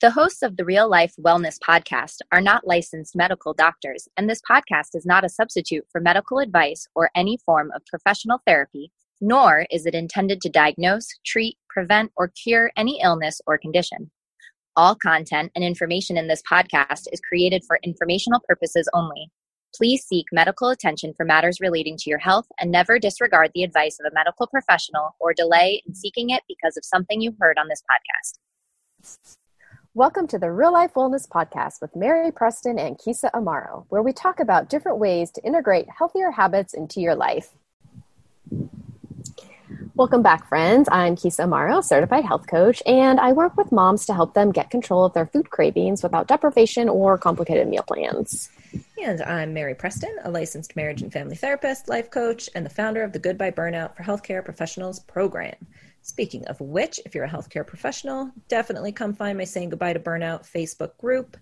The hosts of the Real Life Wellness Podcast are not licensed medical doctors, and this podcast is not a substitute for medical advice or any form of professional therapy, nor is it intended to diagnose, treat, prevent, or cure any illness or condition. All content and information in this podcast is created for informational purposes only. Please seek medical attention for matters relating to your health and never disregard the advice of a medical professional or delay in seeking it because of something you heard on this podcast. Welcome to the Real Life Wellness Podcast with Mary Preston and Keysa Amaro, where we talk about different ways to integrate healthier habits into your life. Welcome back, friends. I'm Keysa Amaro, certified health coach, and I work with moms to help them get control of their food cravings without deprivation or complicated meal plans. And I'm Mary Preston, a licensed marriage and family therapist, life coach, and the founder of the Goodbye Burnout for Healthcare Professionals program. Speaking of which, if you're a healthcare professional, definitely come find my Saying Goodbye to Burnout Facebook group.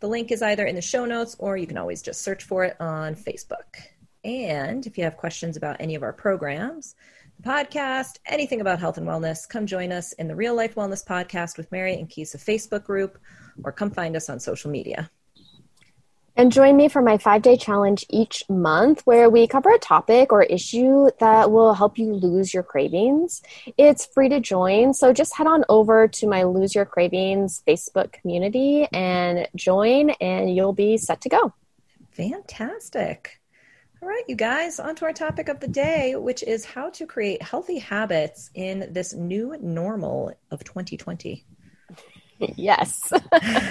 The link is either in the show notes or you can always just search for it on Facebook. And if you have questions about any of our programs, the podcast, anything about health and wellness, come join us in the Real Life Wellness Podcast with Mary and Keysa Facebook group or come find us on social media. And join me for my five day challenge each month where we cover a topic or issue that will help you lose your cravings. It's free to join. So just head on over to my Lose Your Cravings Facebook community and join, and you'll be set to go. Fantastic. All right, you guys, on to our topic of the day, which is how to create healthy habits in this new normal of 2020. Yes.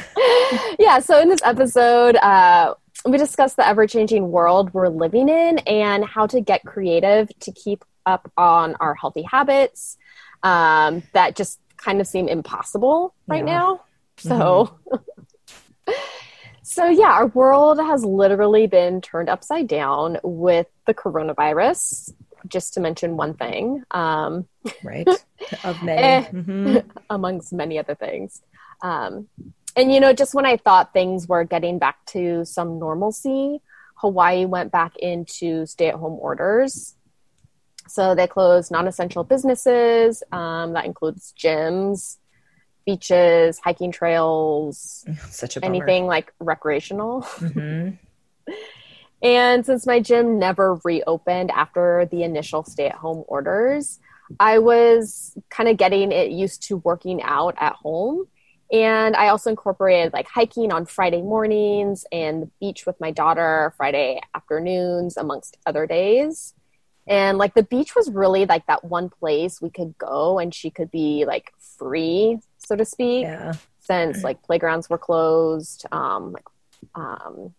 yeah. So in this episode, uh, we discuss the ever changing world we're living in and how to get creative to keep up on our healthy habits um, that just kind of seem impossible right yeah. now. So. Mm-hmm. So, yeah, our world has literally been turned upside down with the coronavirus, just to mention one thing. Um, right. Of many. mm-hmm. amongst many other things. Um, and you know, just when I thought things were getting back to some normalcy, Hawaii went back into stay-at-home orders. So they closed non-essential businesses. Um, that includes gyms, beaches, hiking trails, such a anything like recreational. Mm-hmm. and since my gym never reopened after the initial stay-at-home orders, I was kind of getting it used to working out at home. And I also incorporated like hiking on Friday mornings and the beach with my daughter Friday afternoons, amongst other days. And like the beach was really like that one place we could go and she could be like free, so to speak. Yeah. Since like playgrounds were closed. Um, like, um,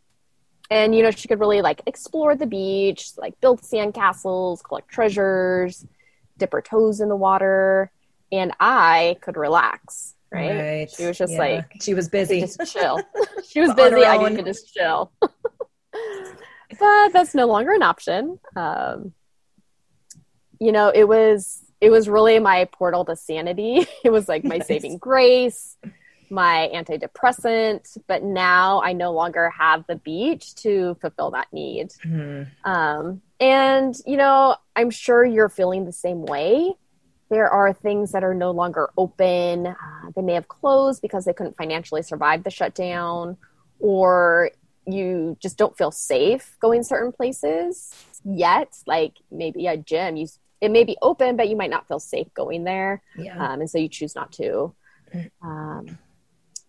and you know, she could really like explore the beach, like build sand castles, collect treasures, dip her toes in the water. And I could relax right? right. She was just yeah. like she was busy, just chill. she was busy. I could just chill. but that's no longer an option. Um, you know, it was it was really my portal to sanity. It was like my nice. saving grace, my antidepressant. But now I no longer have the beach to fulfill that need. Mm-hmm. Um, and you know, I'm sure you're feeling the same way there are things that are no longer open. Uh, they may have closed because they couldn't financially survive the shutdown, or you just don't feel safe going certain places yet. Like maybe a gym, you it may be open, but you might not feel safe going there, yeah. um, and so you choose not to. Um,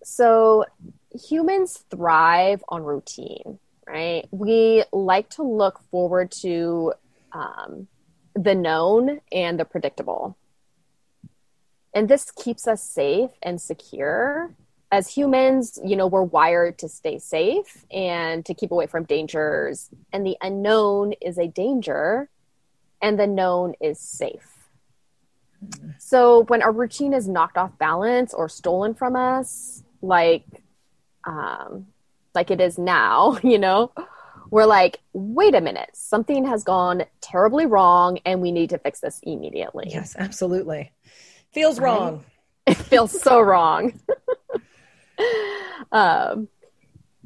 so humans thrive on routine, right? We like to look forward to um, the known and the predictable and this keeps us safe and secure. As humans you know we're wired to stay safe and to keep away from dangers. And the unknown is a danger and the known is safe. So when our routine is knocked off balance or stolen from us like um like it is now you know we're like wait a minute something has gone terribly wrong and we need to fix this immediately. Yes absolutely Feels wrong. It feels so wrong. um,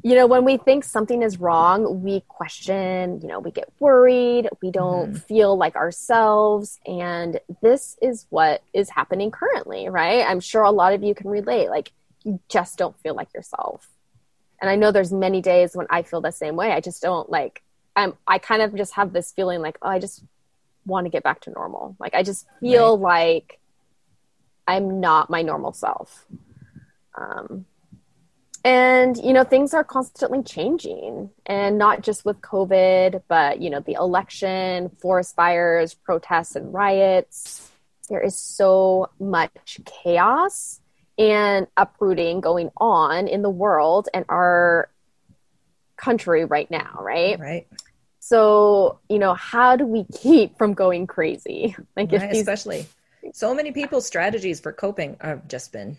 you know, when we think something is wrong, we question, you know, we get worried, we don't mm-hmm. feel like ourselves. And this is what is happening currently, right? I'm sure a lot of you can relate. Like, you just don't feel like yourself. And I know there's many days when I feel the same way. I just don't like I'm I kind of just have this feeling like, oh, I just want to get back to normal. Like I just feel right. like I'm not my normal self. Um, and you know things are constantly changing and not just with covid but you know the election forest fires protests and riots. There is so much chaos and uprooting going on in the world and our country right now right? Right. So you know how do we keep from going crazy? Like right, these, especially so many people's strategies for coping have just been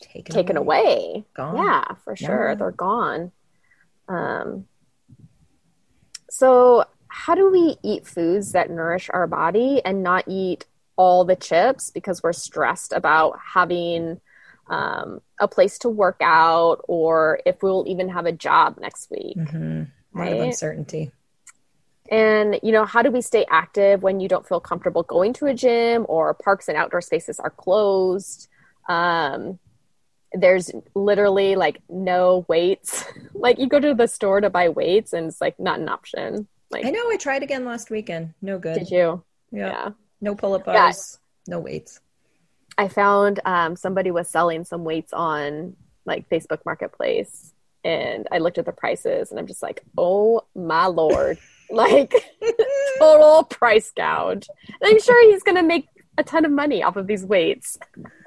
taken, taken away. away. Gone. Yeah, for sure. Yeah. They're gone. Um, so, how do we eat foods that nourish our body and not eat all the chips because we're stressed about having um, a place to work out or if we'll even have a job next week? Mm-hmm. Right? of uncertainty. And, you know, how do we stay active when you don't feel comfortable going to a gym or parks and outdoor spaces are closed? Um, there's literally like no weights. like you go to the store to buy weights and it's like not an option. Like I know I tried again last weekend. No good. Did you? Yeah. yeah. No pull up bars. Yeah. No weights. I found um, somebody was selling some weights on like Facebook Marketplace, and I looked at the prices, and I'm just like, oh my lord, like total price gouge. And I'm sure he's gonna make a ton of money off of these weights.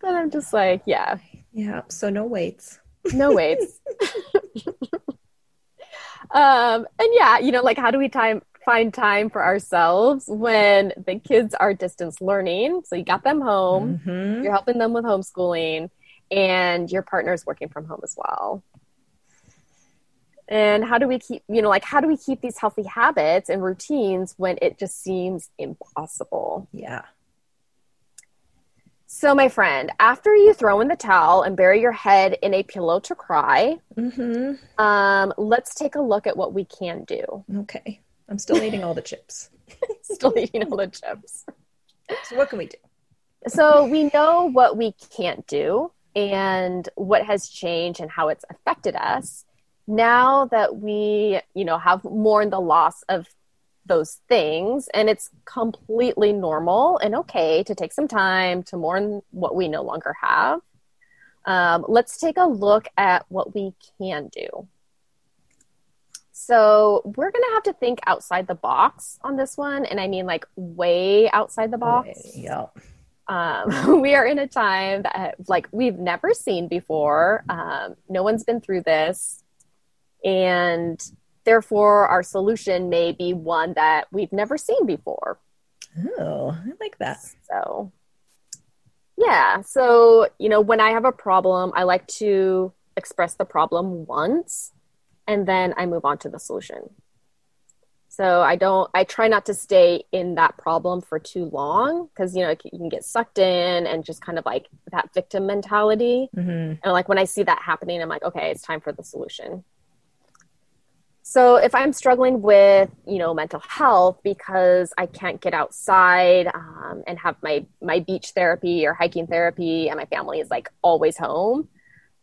But I'm just like, yeah. Yeah. So no weights. No weights. um, and yeah, you know, like how do we time find time for ourselves when the kids are distance learning? So you got them home, mm-hmm. you're helping them with homeschooling, and your partner's working from home as well. And how do we keep, you know, like how do we keep these healthy habits and routines when it just seems impossible? Yeah. So, my friend, after you throw in the towel and bury your head in a pillow to cry, mm-hmm. um, let's take a look at what we can do. Okay. I'm still eating all the chips. still eating all the chips. So, what can we do? So, we know what we can't do and what has changed and how it's affected us. Now that we, you know, have mourned the loss of those things and it's completely normal and okay to take some time to mourn what we no longer have um, let's take a look at what we can do so we're to have to think outside the box on this one and i mean like way outside the box yeah um, we are in a time that like we've never seen before um, no one's been through this and Therefore, our solution may be one that we've never seen before. Oh, I like that. So, yeah. So, you know, when I have a problem, I like to express the problem once and then I move on to the solution. So I don't, I try not to stay in that problem for too long because, you know, you can get sucked in and just kind of like that victim mentality. Mm-hmm. And like when I see that happening, I'm like, okay, it's time for the solution. So if I'm struggling with, you know, mental health because I can't get outside um, and have my my beach therapy or hiking therapy, and my family is like always home,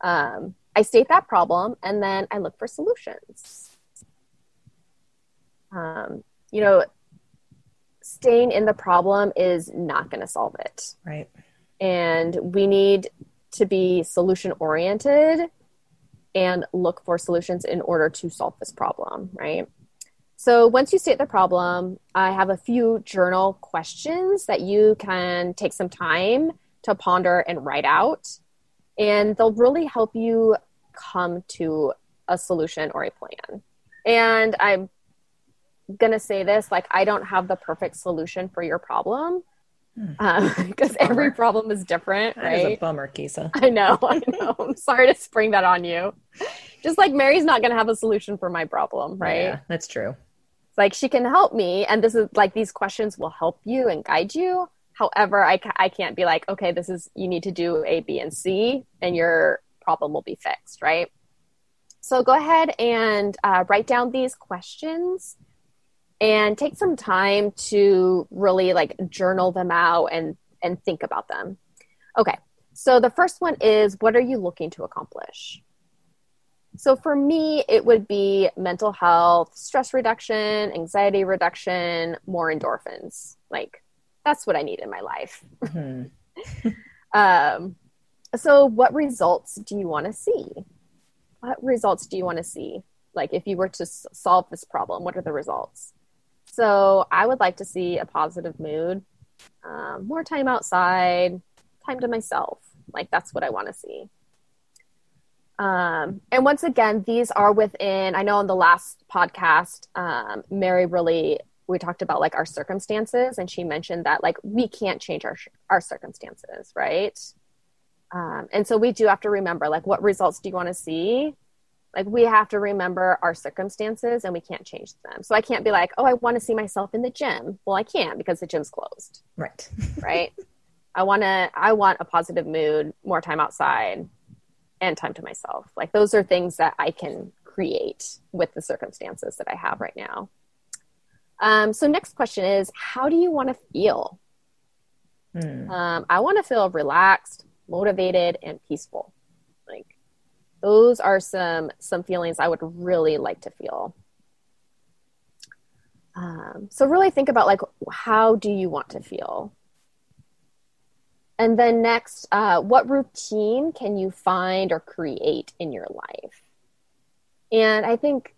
um, I state that problem and then I look for solutions. Um, you know, staying in the problem is not going to solve it. Right. And we need to be solution oriented and look for solutions in order to solve this problem, right? So once you state the problem, I have a few journal questions that you can take some time to ponder and write out. And they'll really help you come to a solution or a plan. And I'm to say this like, I don't have the perfect solution for your problem because hmm. uh, every problem is different, right? That is a bummer, Keysa. I know, I know. I'm sorry to spring that on you. Just like Mary's not to have a solution for my problem, right? Yeah, that's true. It's like she can help me, and this is like these questions will help you and guide you. However, I, ca- I can't be like, okay, this is you need to do A, B, and C, and your problem will be fixed, right? So go ahead and uh, write down these questions and take some time to really like journal them out and and think about them okay So the first one is what are you looking to accomplish? So for me, it would be mental health, stress reduction, anxiety reduction, more endorphins. Like that's what I need in my life. Mm-hmm. um, so what results do you want to see? What results do you want to see? Like if you were to s- solve this problem, what are the results? So I would like to see a positive mood, um, more time outside, time to myself. Like that's what I want to see. Um, and once again, these are within, I know in the last podcast, um, Mary really, we talked about like our circumstances and she mentioned that like we can't change our, our circumstances, right? Um, and so we do have to remember like what results do you want to see? Like we have to remember our circumstances and we can't change them. So I can't be like, oh, I want to see myself in the gym. Well, I can't because the gym's closed. Right. right. I want to, I want a positive mood, more time outside and time to myself. Like those are things that I can create with the circumstances that I have right now. Um, so next question is, how do you want to feel? Hmm. Um, I want to feel relaxed, motivated, and peaceful. Those are some some feelings I would really like to feel. Um, so really think about like how do you want to feel and then next, uh, what routine can you find or create in your life? And I think,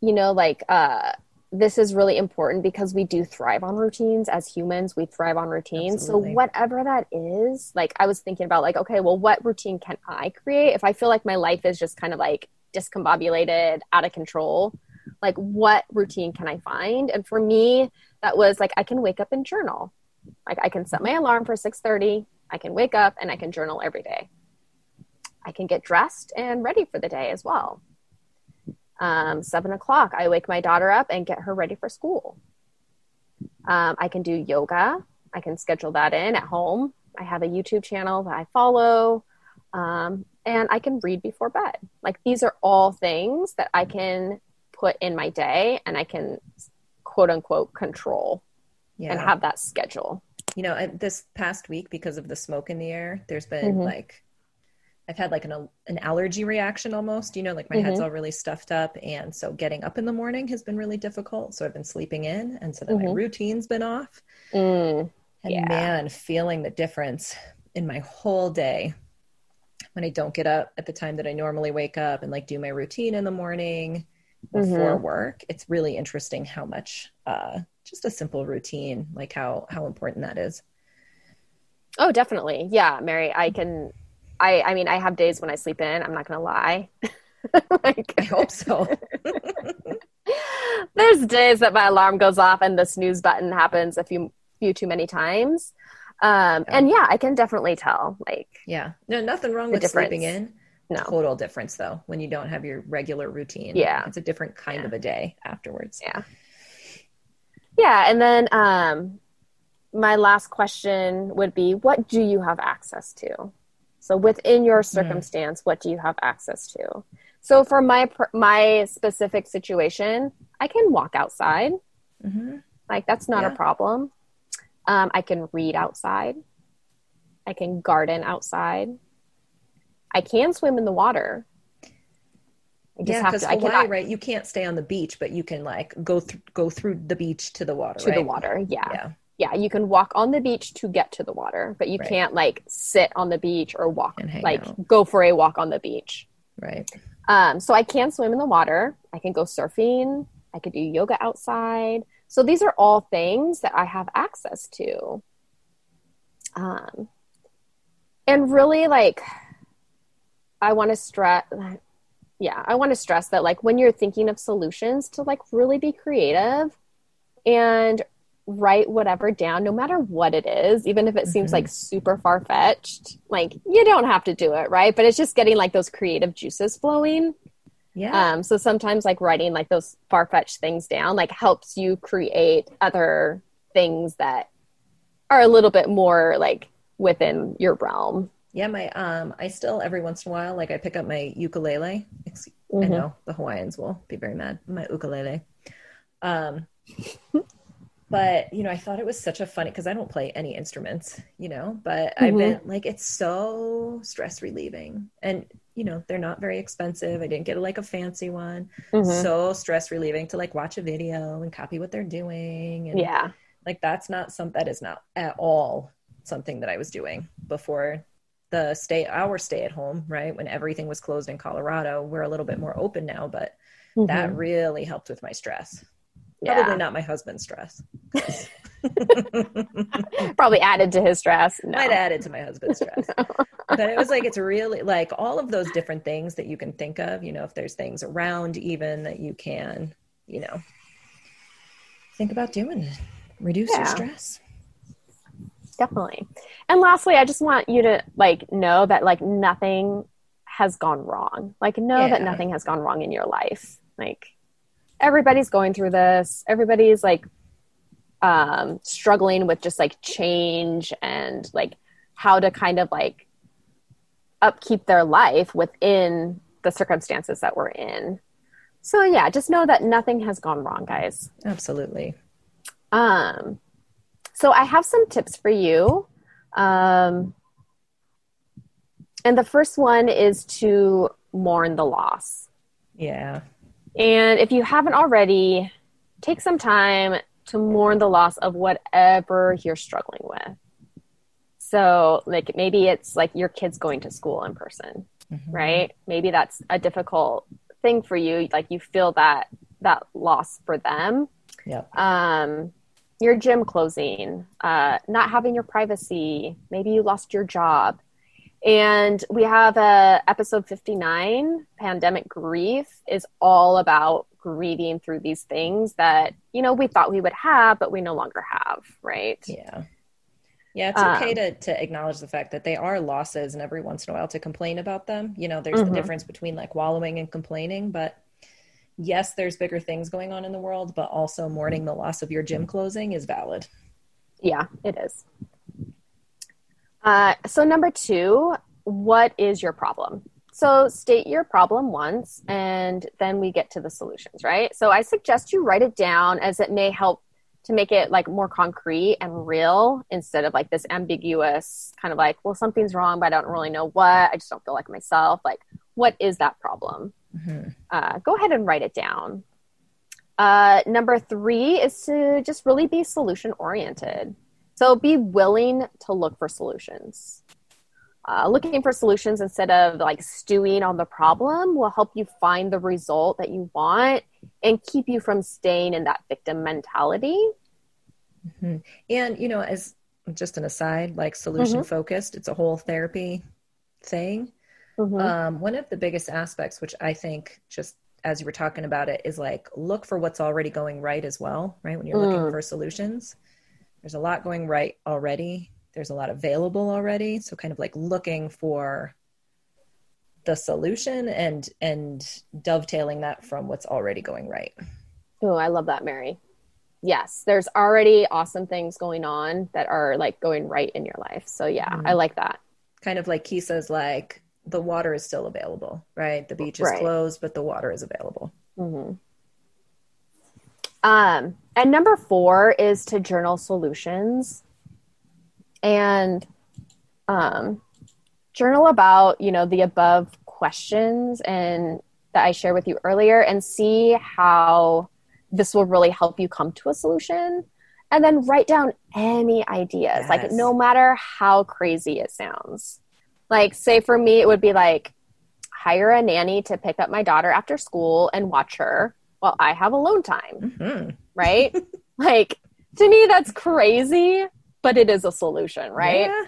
you know, like uh, this is really important because we do thrive on routines as humans. We thrive on routines. Absolutely. So whatever that is, like I was thinking about, like, okay, well, what routine can I create if I feel like my life is just kind of like discombobulated, out of control? Like, what routine can I find? And for me, that was like I can wake up and journal like I can set my alarm for 6:30. I can wake up and I can journal every day. I can get dressed and ready for the day as well. Um, seven o'clock, I wake my daughter up and get her ready for school. Um, I can do yoga. I can schedule that in at home. I have a YouTube channel that I follow. Um, and I can read before bed. Like these are all things that I can put in my day and I can quote unquote control yeah. and have that schedule. You know, this past week because of the smoke in the air, there's been mm-hmm. like I've had like an an allergy reaction almost. You know, like my mm-hmm. head's all really stuffed up, and so getting up in the morning has been really difficult. So I've been sleeping in, and so then mm-hmm. my routine's been off. Mm, and yeah. man, feeling the difference in my whole day when I don't get up at the time that I normally wake up and like do my routine in the morning before mm-hmm. work. It's really interesting how much uh, just a simple routine, like how how important that is. Oh, definitely. Yeah, Mary, I can I I mean, I have days when I sleep in, I'm not going to lie. like, I hope so. there's days that my alarm goes off and the snooze button happens a few few too many times. Um, yeah. and yeah, I can definitely tell like Yeah. No, nothing wrong with difference. sleeping in. No. Total difference though when you don't have your regular routine. Yeah. It's a different kind yeah. of a day afterwards. Yeah. Yeah, and then um, my last question would be, what do you have access to? So within your mm-hmm. circumstance, mm. what do you have access to? So for my my specific situation, I can walk outside. Mm-hmm. Like that's not yeah. a problem. Um, I can read outside. I can garden outside. I can swim in the water yeah, because Hawaii, cannot, right? You can't stay on the beach, but you can like go through go through the beach to the water. To right? the water, yeah. yeah. Yeah, you can walk on the beach to get to the water, but you right. can't like sit on the beach or walk like out. go for a walk on the beach. Right. Um, so I can swim in the water. I can go surfing. I could do yoga outside. So these are all things that I have access to. Um, and really, like, I want to stress yeah, I want to stress that like when you're thinking of solutions to like really be creative and write whatever down no matter what it is even if it mm-hmm. seems like super far fetched like you don't have to do it right but it's just getting like those creative juices flowing yeah um so sometimes like writing like those far fetched things down like helps you create other things that are a little bit more like within your realm yeah, my um, I still every once in a while like I pick up my ukulele. Mm-hmm. I know the Hawaiians will be very mad. My ukulele. Um, but you know i thought it was such a funny because i don't play any instruments you know but mm-hmm. i've been like it's so stress relieving. And you know they're not very expensive. I didn't get like a fancy one. Mm-hmm. so stress relieving to like watch a video and copy what they're doing. And yeah. like that's not some that is not at all something that i was doing before the stay our stay at home right when everything was closed in colorado. We're a little bit more open now but mm-hmm. that really helped with my stress yeah. Probably not my husband's stress. Probably added to his stress. No. Might added to my husband's stress. but it was like it's really like all of those different things that you can think of. You know, if there's things around even that you can, you know, think about doing, it. reduce yeah. your stress. Definitely. And lastly, I just want you to like know that like nothing has gone wrong. Like know yeah. that nothing has gone wrong in your life. Like everybody's going through this. Everybody's like um, struggling with just like change and like how to kind of like upkeep their life within the circumstances that we're in. So yeah, just know that nothing has gone wrong, guys. Absolutely. Um, so I have some tips for you. Um, and the first one is to mourn the loss. Yeah. And if you haven't already, take some time to mourn the loss of whatever you're struggling with. So, like, maybe it's like your kids going to school in person, mm-hmm. right? Maybe that's a difficult thing for you. Like, you feel that that loss for them. Yeah. Um, your gym closing, uh, not having your privacy. Maybe you lost your job. And we have a episode 59, pandemic grief is all about grieving through these things that, you know, we thought we would have, but we no longer have, right? Yeah. Yeah, it's okay um, to, to acknowledge the fact that they are losses and every once in a while to complain about them. You know, there's mm-hmm. the difference between like wallowing and complaining, but yes, there's bigger things going on in the world, but also mourning the loss of your gym closing is valid. Yeah, it is. Uh, so, number two, what is your problem? So, state your problem once, and then we get to the solutions, right? So, I suggest you write it down as it may help to make it like more concrete and real instead of like this ambiguous kind of like, well, something's wrong, but I don't really know what. I just don't feel like myself. Like, what is that problem? Mm-hmm. Uh, go ahead and write it down. Uh, number three is to just really be solution oriented. So be willing to look for solutions. Uh, looking for solutions instead of like stewing on the problem will help you find the result that you want and keep you from staying in that victim mentality. Mm-hmm. And, you know, as just an aside, like solution mm-hmm. focused, it's a whole therapy thing. Mm-hmm. Um, one of the biggest aspects, which I think just as you were talking about it, is like look for what's already going right as well, right? When you're mm. looking for solutions there's a lot going right already. There's a lot available already. So kind of like looking for the solution and and dovetailing that from what's already going right. Oh i love that mary. Yes there's already awesome things going on that are like going right in your life. So yeah mm-hmm. i like that. Kind of like Keysa's like the water is still available right? The beach is right. closed but the water is available. Mm-hmm. Um, and number four is to journal solutions and um, journal about, you know, the above questions and that I shared with you earlier and see how this will really help you come to a solution. And then write down any ideas, yes. like no matter how crazy it sounds. Like, say for me, it would be like, hire a nanny to pick up my daughter after school and watch her well, I have alone time, mm-hmm. right? like to me, that's crazy, but it is a solution, right? Yeah.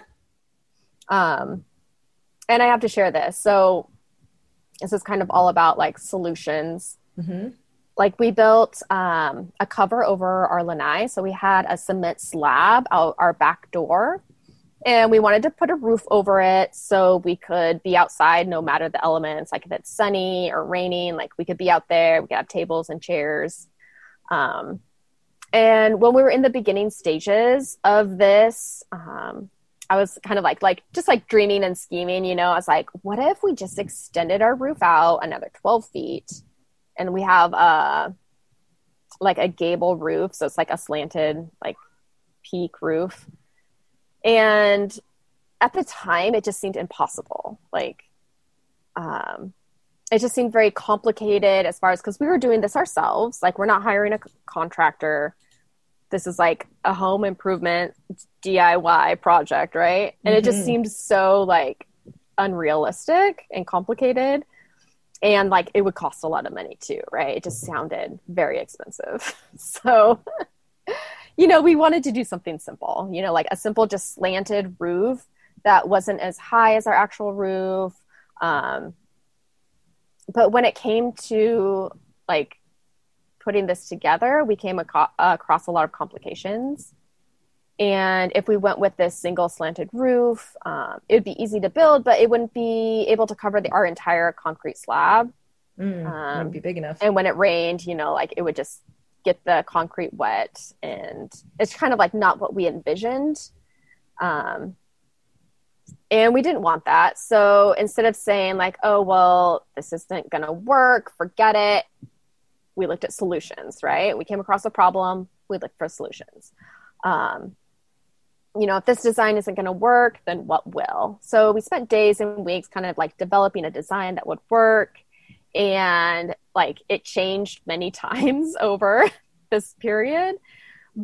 Um, and I have to share this. So this is kind of all about like solutions. Mm-hmm. Like we built um, a cover over our lanai, so we had a cement slab out our back door and we wanted to put a roof over it so we could be outside no matter the elements like if it's sunny or raining like we could be out there we could have tables and chairs um, and when we were in the beginning stages of this um, i was kind of like like just like dreaming and scheming you know i was like what if we just extended our roof out another 12 feet and we have a like a gable roof, so it's like a slanted like peak roof. And at the time, it just seemed impossible. Like, um, it just seemed very complicated as far as because we were doing this ourselves. Like, we're not hiring a contractor. This is like a home improvement DIY project, right? And mm-hmm. it just mm-hmm. seemed so like unrealistic and complicated. And like it would cost a lot of money too, right? It just sounded very expensive. so, you know, we wanted to do something simple, you know, like a simple, just slanted roof that wasn't as high as our actual roof. Um, but when it came to like putting this together, we came aco- across a lot of complications. And if we went with this single slanted roof, um, it would be easy to build, but it wouldn't be able to cover the, our entire concrete slab. Mm, um, wouldn't be big enough. And when it rained, you know, like it would just get the concrete wet, and it's kind of like not what we envisioned. Um, and we didn't want that. So instead of saying like, "Oh, well, this isn't going to work, forget it," we looked at solutions. Right? We came across a problem. We looked for solutions. Um, you know, if this design isn't going to work, then what will? So we spent days and weeks kind of like developing a design that would work. And like it changed many times over this period.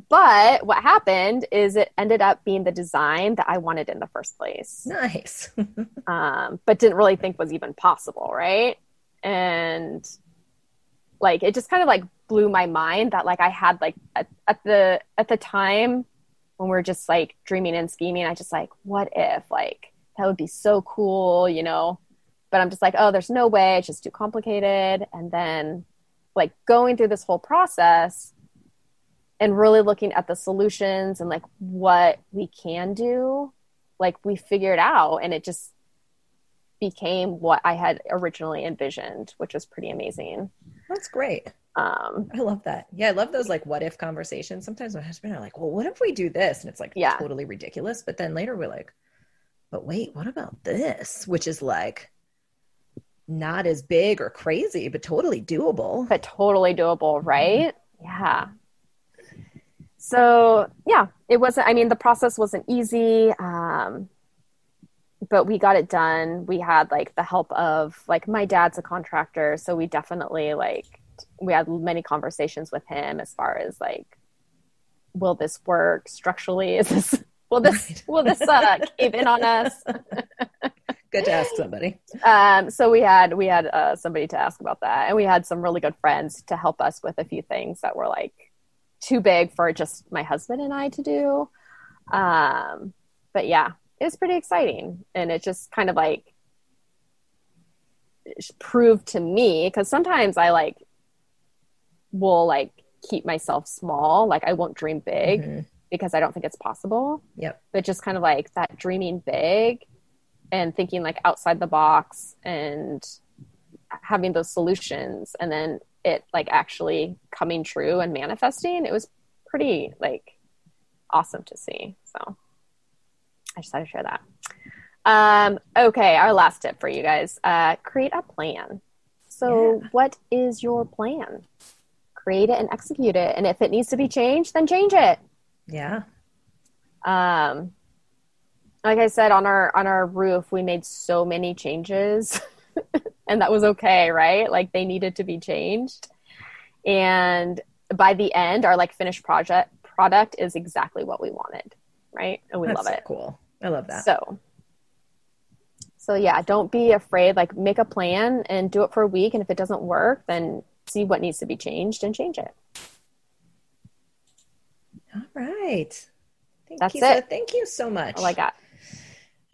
But what happened is it ended up being the design that I wanted in the first place. Nice. um, but didn't really think was even possible, right? And like it just kind of like blew my mind that like I had like at, at the at the time when we're just like dreaming and scheming, I just like, what if like that would be so cool, you know? But I'm just like, oh, there's no way, it's just too complicated. And then like going through this whole process and really looking at the solutions and like what we can do, like we figured out and it just became what I had originally envisioned, which was pretty amazing. That's great. Um, I love that. Yeah, I love those like what if conversations. Sometimes my husband and I are like, well, what if we do this? And it's like yeah. totally ridiculous. But then later we're like, but wait, what about this? Which is like not as big or crazy, but totally doable. But totally doable, mm-hmm. right? Mm-hmm. Yeah. So yeah, it wasn't. I mean, the process wasn't easy. Um, but we got it done. We had like the help of like my dad's a contractor, so we definitely like we had many conversations with him as far as like will this work structurally is this will this will this uh, cave in on us good to ask somebody um, so we had we had uh, somebody to ask about that and we had some really good friends to help us with a few things that were like too big for just my husband and i to do um, but yeah it was pretty exciting and it just kind of like proved to me because sometimes i like will like keep myself small. Like I won't dream big mm-hmm. because I don't think it's possible. Yep. But just kind of like that dreaming big and thinking like outside the box and having those solutions and then it like actually coming true and manifesting, it was pretty like awesome to see. So I just had to share that. Um, okay, our last tip for you guys uh, create a plan. So, yeah. what is your plan? create it and execute it. And if it needs to be changed, then change it. Yeah. Um, like I said on our on our roof, we made so many changes, and that was okay, right? Like they needed to be changed, and by the end, our like finished project product is exactly what we wanted, right? And we That's love it. Cool. I love that. So, so yeah, don't be afraid. Like make a plan and do it for a week, and if it doesn't work, then see what needs to be changed and change it. All right. Thank That's you. it. So, thank you so much. All I got.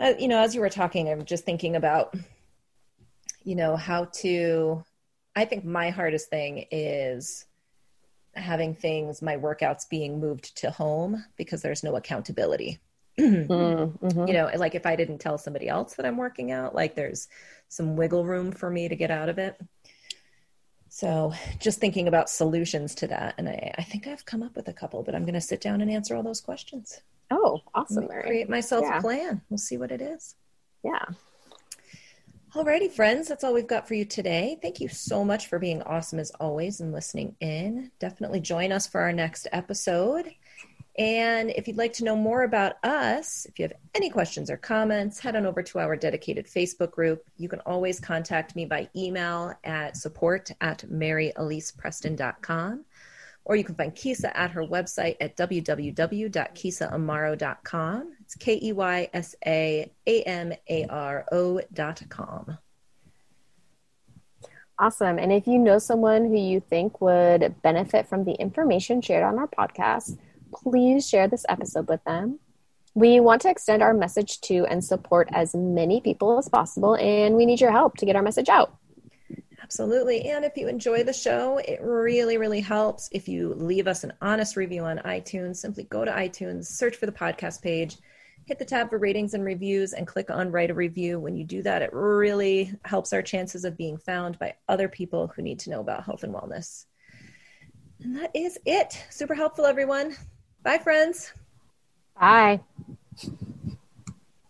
Uh, you know, as you were talking, I'm just thinking about, you know, how to. I think my hardest thing is having things, my workouts being moved to home because there's no accountability. mm-hmm. You know, like if I didn't tell somebody else that I'm working out, like there's some wiggle room for me to get out of it. So just thinking about solutions to that. And I, I think I've come up with a couple, but I'm going to sit down and answer all those questions. Oh, awesome. Mary. Create myself yeah. a plan. We'll see what it is. Yeah. Alrighty, friends, that's all we've got for you today. Thank you so much for being awesome as always and listening in. Definitely join us for our next episode. And if you'd like to know more about us, if you have any questions or comments, head on over to our dedicated Facebook group. You can always contact me by email at support at maryalycepreston.com or you can find Keysa at her website at www.keysaamaro.com. It's K E Y S A A M A R O.com. Awesome. And if you know someone who you think would benefit from the information shared on our podcast, please share this episode with them. We want to extend our message to and support as many people as possible, and we need your help to get our message out. Absolutely. And if you enjoy the show, it really, really helps if you leave us an honest review on iTunes. Simply go to iTunes, search for the podcast page, hit the tab for ratings and reviews, and click on write a review. When you do that, it really helps our chances of being found by other people who need to know about health and wellness. And that is it. Super helpful, everyone. Bye, friends. Bye.